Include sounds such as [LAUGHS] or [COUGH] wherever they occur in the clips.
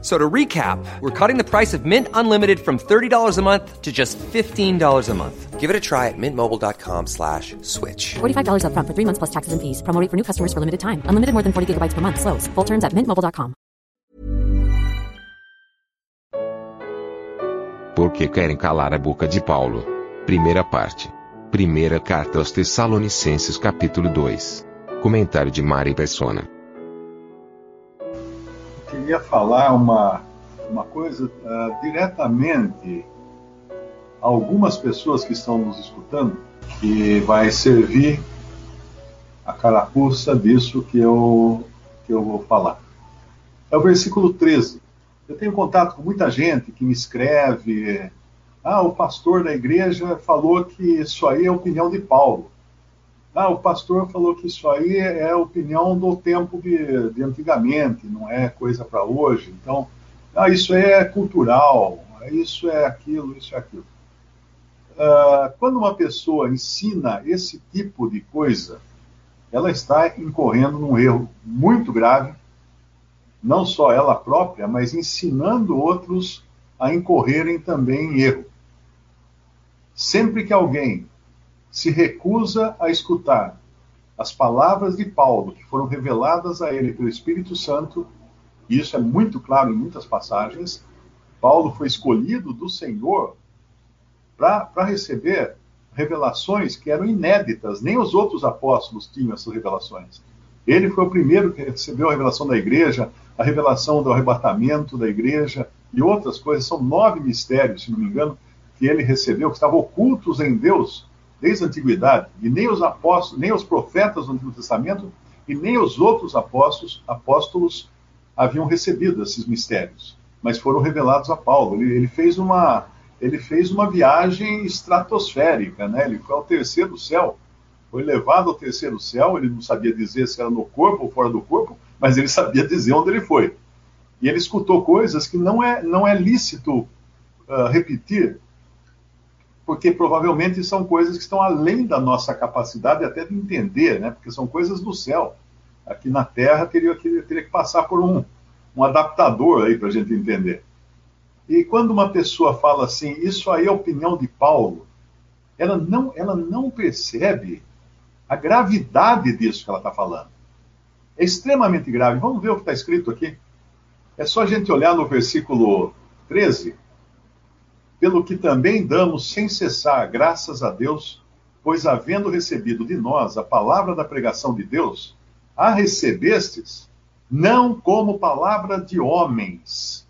So to recap, we're cutting the price of Mint Unlimited from $30 a month to just $15 a month. Give it a try at mintmobile.com slash switch. $45 upfront for three months plus taxes and fees. Promo rate for new customers for limited time. Unlimited more than 40 gigabytes per month. Slows. Full terms at mintmobile.com. Porque querem calar a boca de Paulo. Primeira parte. Primeira carta aos Tessalonicenses capítulo 2. Comentário de Mari Persona. Queria falar uma, uma coisa uh, diretamente a algumas pessoas que estão nos escutando, que vai servir a carapuça disso que eu, que eu vou falar. É o versículo 13. Eu tenho contato com muita gente que me escreve. Ah, o pastor da igreja falou que isso aí é opinião de Paulo. Ah, o pastor falou que isso aí é opinião do tempo de, de antigamente, não é coisa para hoje. Então, ah, isso é cultural, isso é aquilo, isso é aquilo. Uh, quando uma pessoa ensina esse tipo de coisa, ela está incorrendo num erro muito grave, não só ela própria, mas ensinando outros a incorrerem também em erro. Sempre que alguém se recusa a escutar as palavras de Paulo, que foram reveladas a ele pelo Espírito Santo, e isso é muito claro em muitas passagens. Paulo foi escolhido do Senhor para receber revelações que eram inéditas, nem os outros apóstolos tinham essas revelações. Ele foi o primeiro que recebeu a revelação da igreja, a revelação do arrebatamento da igreja e outras coisas. São nove mistérios, se não me engano, que ele recebeu, que estavam ocultos em Deus desde a antiguidade, e nem os apóstolos, nem os profetas do Antigo Testamento e nem os outros apóstolos, apóstolos haviam recebido esses mistérios, mas foram revelados a Paulo. Ele, ele fez uma ele fez uma viagem estratosférica, né? Ele foi ao terceiro céu, foi levado ao terceiro céu. Ele não sabia dizer se era no corpo ou fora do corpo, mas ele [LAUGHS] sabia dizer onde ele foi. E ele escutou coisas que não é não é lícito uh, repetir porque provavelmente são coisas que estão além da nossa capacidade até de entender, né? porque são coisas do céu. Aqui na Terra teria que, teria que passar por um, um adaptador aí para a gente entender. E quando uma pessoa fala assim, isso aí é opinião de Paulo, ela não, ela não percebe a gravidade disso que ela está falando. É extremamente grave. Vamos ver o que está escrito aqui. É só a gente olhar no versículo 13 pelo que também damos sem cessar graças a Deus, pois havendo recebido de nós a palavra da pregação de Deus, a recebestes, não como palavra de homens,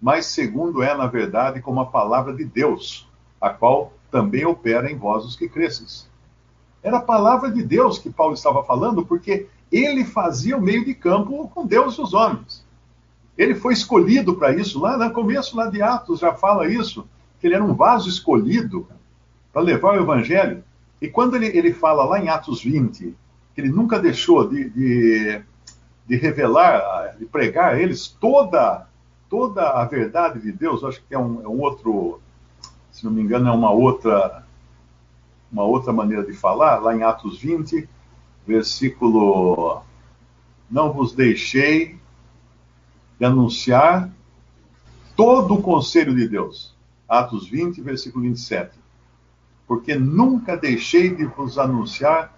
mas segundo é, na verdade, como a palavra de Deus, a qual também opera em vós os que cresces. Era a palavra de Deus que Paulo estava falando, porque ele fazia o meio de campo com Deus e os homens. Ele foi escolhido para isso, lá no começo lá de Atos já fala isso que ele era um vaso escolhido para levar o evangelho. E quando ele, ele fala lá em Atos 20, que ele nunca deixou de, de, de revelar, de pregar a eles toda, toda a verdade de Deus, acho que é um, é um outro, se não me engano, é uma outra, uma outra maneira de falar, lá em Atos 20, versículo: Não vos deixei de anunciar todo o conselho de Deus. Atos 20, versículo 27. Porque nunca deixei de vos anunciar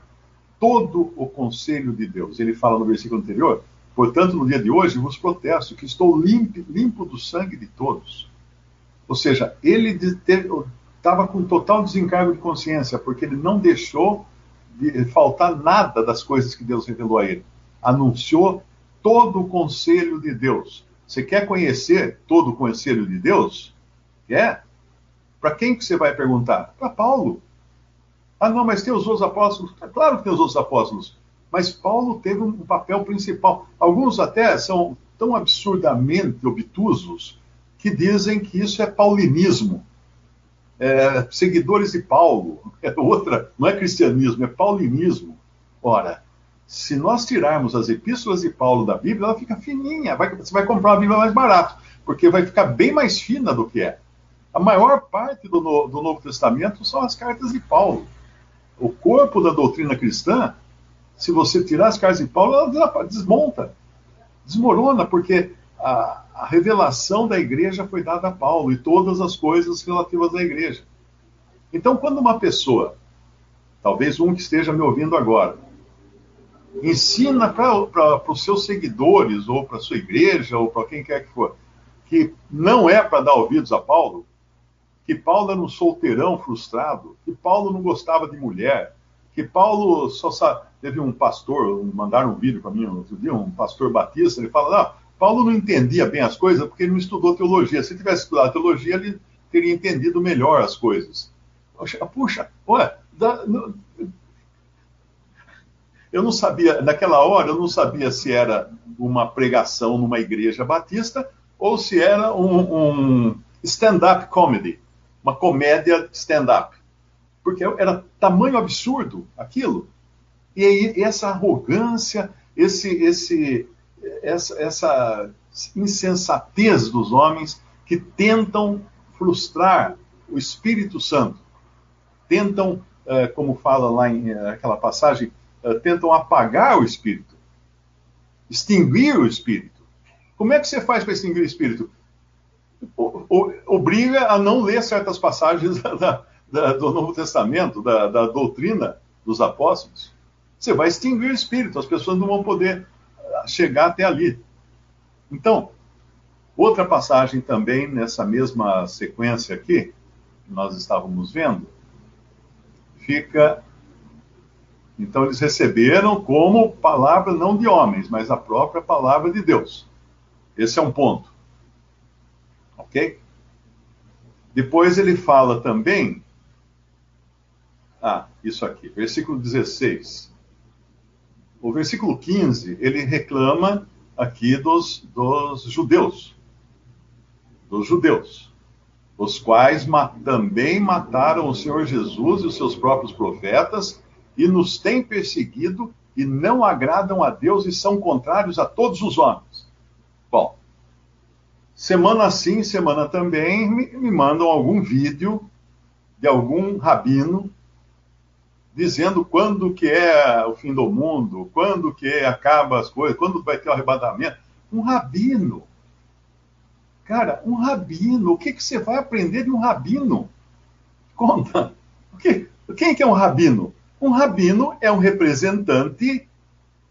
todo o conselho de Deus. Ele fala no versículo anterior, portanto, no dia de hoje vos protesto que estou limpo, limpo do sangue de todos. Ou seja, ele estava com total desencargo de consciência, porque ele não deixou de faltar nada das coisas que Deus revelou a ele. Anunciou todo o conselho de Deus. Você quer conhecer todo o conselho de Deus? É? Para quem que você vai perguntar? Para Paulo. Ah, não, mas tem os outros apóstolos? É claro que tem os outros apóstolos. Mas Paulo teve um papel principal. Alguns até são tão absurdamente obtusos que dizem que isso é paulinismo. É, seguidores de Paulo. [LAUGHS] É outra, não é cristianismo, é paulinismo. Ora, se nós tirarmos as epístolas de Paulo da Bíblia, ela fica fininha. Vai, você vai comprar uma Bíblia mais barato, porque vai ficar bem mais fina do que é. A maior parte do, do Novo Testamento são as cartas de Paulo. O corpo da doutrina cristã, se você tirar as cartas de Paulo, ela desmonta, desmorona, porque a, a revelação da igreja foi dada a Paulo e todas as coisas relativas à igreja. Então, quando uma pessoa, talvez um que esteja me ouvindo agora, ensina para os seus seguidores, ou para a sua igreja, ou para quem quer que for, que não é para dar ouvidos a Paulo, que Paulo era um solteirão frustrado, que Paulo não gostava de mulher, que Paulo só sabe. Teve um pastor, mandaram um vídeo para mim outro dia, um pastor batista, ele fala: não, Paulo não entendia bem as coisas porque ele não estudou teologia. Se tivesse estudado teologia, ele teria entendido melhor as coisas. Puxa, olha, eu não sabia, naquela hora, eu não sabia se era uma pregação numa igreja batista ou se era um, um stand-up comedy, uma comédia stand-up. Porque era tamanho absurdo aquilo. E aí, essa arrogância, esse, esse, essa, essa insensatez dos homens que tentam frustrar o Espírito Santo, tentam, eh, como fala lá em eh, aquela passagem, eh, tentam apagar o Espírito, extinguir o Espírito. Como é que você faz para extinguir o Espírito? Obriga a não ler certas passagens [LAUGHS] da, da, do Novo Testamento, da, da doutrina dos apóstolos. Você vai extinguir o Espírito, as pessoas não vão poder chegar até ali. Então, outra passagem também nessa mesma sequência aqui, que nós estávamos vendo, fica. Então, eles receberam como palavra não de homens, mas a própria palavra de Deus. Esse é um ponto. Ok? Depois ele fala também. Ah, isso aqui, versículo 16 o versículo 15, ele reclama aqui dos, dos judeus. Dos judeus. Os quais também mataram o Senhor Jesus e os seus próprios profetas e nos têm perseguido e não agradam a Deus e são contrários a todos os homens. Semana sim, semana também, me, me mandam algum vídeo de algum rabino dizendo quando que é o fim do mundo, quando que acaba as coisas, quando vai ter o arrebatamento. Um rabino. Cara, um rabino. O que, que você vai aprender de um rabino? Conta. Que, quem que é um rabino? Um rabino é um representante,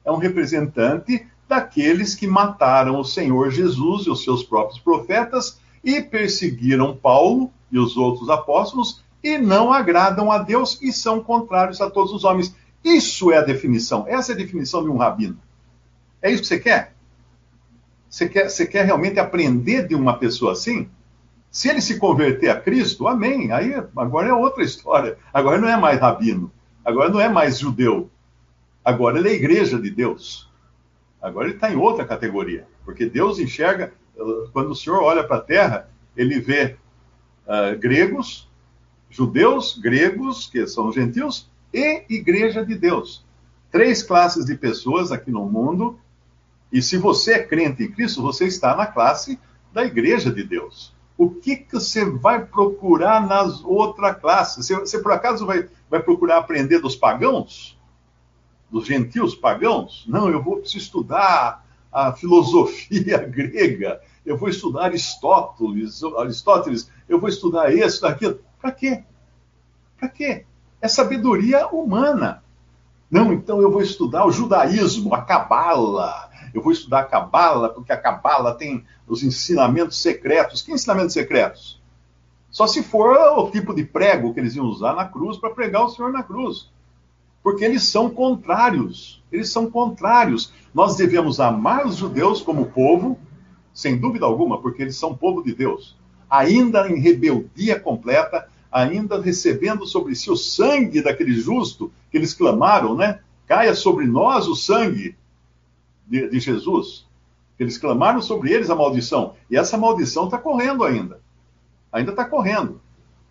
é um representante daqueles que mataram o Senhor Jesus e os seus próprios profetas e perseguiram Paulo e os outros apóstolos e não agradam a Deus e são contrários a todos os homens. Isso é a definição. Essa é a definição de um rabino. É isso que você quer? Você quer, você quer realmente aprender de uma pessoa assim? Se ele se converter a Cristo, amém. Aí agora é outra história. Agora não é mais rabino. Agora não é mais judeu. Agora ele é igreja de Deus. Agora ele está em outra categoria. Porque Deus enxerga, quando o Senhor olha para a terra, ele vê uh, gregos, judeus, gregos, que são gentios, e igreja de Deus. Três classes de pessoas aqui no mundo. E se você é crente em Cristo, você está na classe da igreja de Deus. O que, que você vai procurar nas outras classes? Você, você por acaso vai, vai procurar aprender dos pagãos? Dos gentios pagãos? Não, eu vou estudar a filosofia [LAUGHS] grega, eu vou estudar Aristóteles, Aristóteles, eu vou estudar isso, aquilo. Para quê? Para quê? É sabedoria humana. Não, então eu vou estudar o judaísmo, a cabala. Eu vou estudar a cabala, porque a cabala tem os ensinamentos secretos. Que ensinamentos secretos? Só se for o tipo de prego que eles iam usar na cruz para pregar o Senhor na cruz. Porque eles são contrários. Eles são contrários. Nós devemos amar os judeus como povo, sem dúvida alguma, porque eles são povo de Deus ainda em rebeldia completa, ainda recebendo sobre si o sangue daquele justo que eles clamaram, né? Caia sobre nós o sangue de, de Jesus. Eles clamaram sobre eles a maldição. E essa maldição está correndo ainda. Ainda está correndo.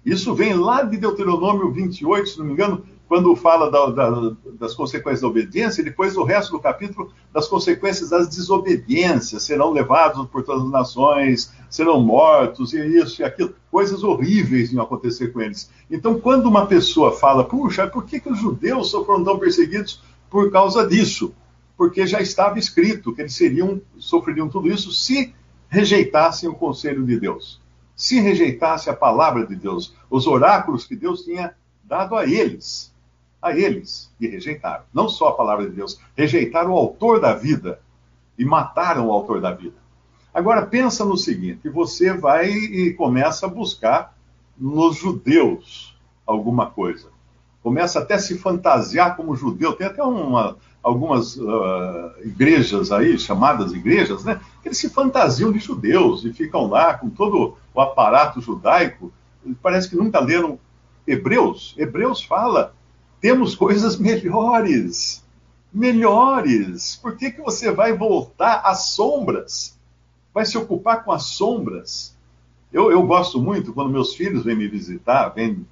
Isso vem lá de Deuteronômio 28, se não me engano, quando fala da, da, das consequências da obediência, e depois o resto do capítulo das consequências das desobediências, serão levados por todas as nações, serão mortos, e isso e aquilo, coisas horríveis iam acontecer com eles. Então, quando uma pessoa fala, puxa, por que, que os judeus foram tão perseguidos? Por causa disso. Porque já estava escrito que eles seriam, sofreriam tudo isso se rejeitassem o conselho de Deus, se rejeitassem a palavra de Deus, os oráculos que Deus tinha dado a eles a eles e rejeitaram. Não só a palavra de Deus, rejeitaram o autor da vida e mataram o autor da vida. Agora pensa no seguinte: você vai e começa a buscar nos judeus alguma coisa. Começa até a se fantasiar como judeu. Tem até uma, algumas uh, igrejas aí, chamadas igrejas, né? Que eles se fantasiam de judeus e ficam lá com todo o aparato judaico. Parece que nunca leram Hebreus. Hebreus fala temos coisas melhores. Melhores. Por que, que você vai voltar às sombras? Vai se ocupar com as sombras? Eu, eu gosto muito quando meus filhos vêm me visitar, vêm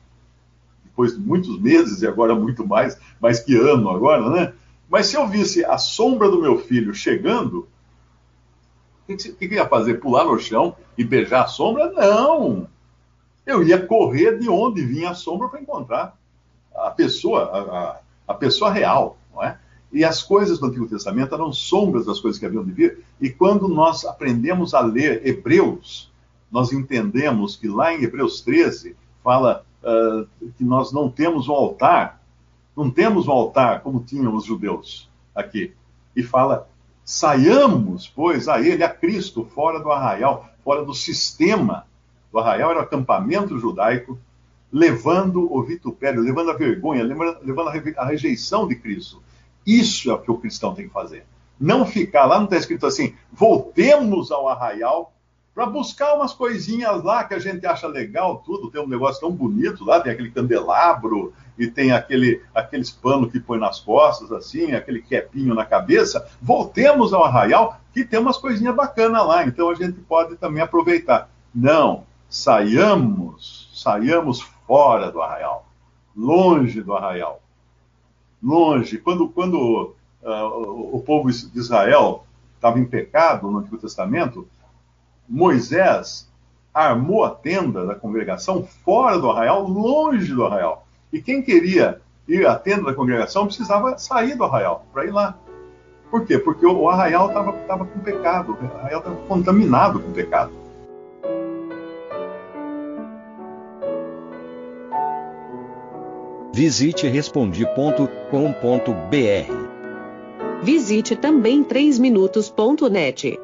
depois de muitos meses e agora muito mais, mais que ano agora, né? Mas se eu visse a sombra do meu filho chegando, o que, que, ia fazer? Pular no chão e beijar a sombra? Não! Eu ia correr de onde vinha a sombra para encontrar a pessoa, a, a pessoa real, não é? E as coisas do Antigo Testamento eram sombras das coisas que haviam de vir. E quando nós aprendemos a ler Hebreus, nós entendemos que lá em Hebreus 13 fala uh, que nós não temos um altar, não temos um altar como tinham os judeus aqui. E fala: saiamos, pois, a ele, a Cristo, fora do arraial, fora do sistema. O arraial era o acampamento judaico levando o vitupério, levando a vergonha, levando a rejeição de Cristo. Isso é o que o cristão tem que fazer. Não ficar lá, não está escrito assim, voltemos ao arraial para buscar umas coisinhas lá que a gente acha legal, tudo. Tem um negócio tão bonito lá, tem aquele candelabro e tem aquele, aqueles panos que põe nas costas, assim, aquele quepinho na cabeça. Voltemos ao arraial, que tem umas coisinhas bacanas lá, então a gente pode também aproveitar. Não, saiamos, saiamos fora do arraial, longe do arraial. Longe. Quando, quando uh, o povo de Israel estava em pecado no Antigo Testamento, Moisés armou a tenda da congregação fora do arraial, longe do arraial. E quem queria ir à tenda da congregação precisava sair do arraial para ir lá. Por quê? Porque o, arraial estava com pecado, o arraial estava contaminado com pecado. Visite respondi.com.br. Visite também 3minutos.net.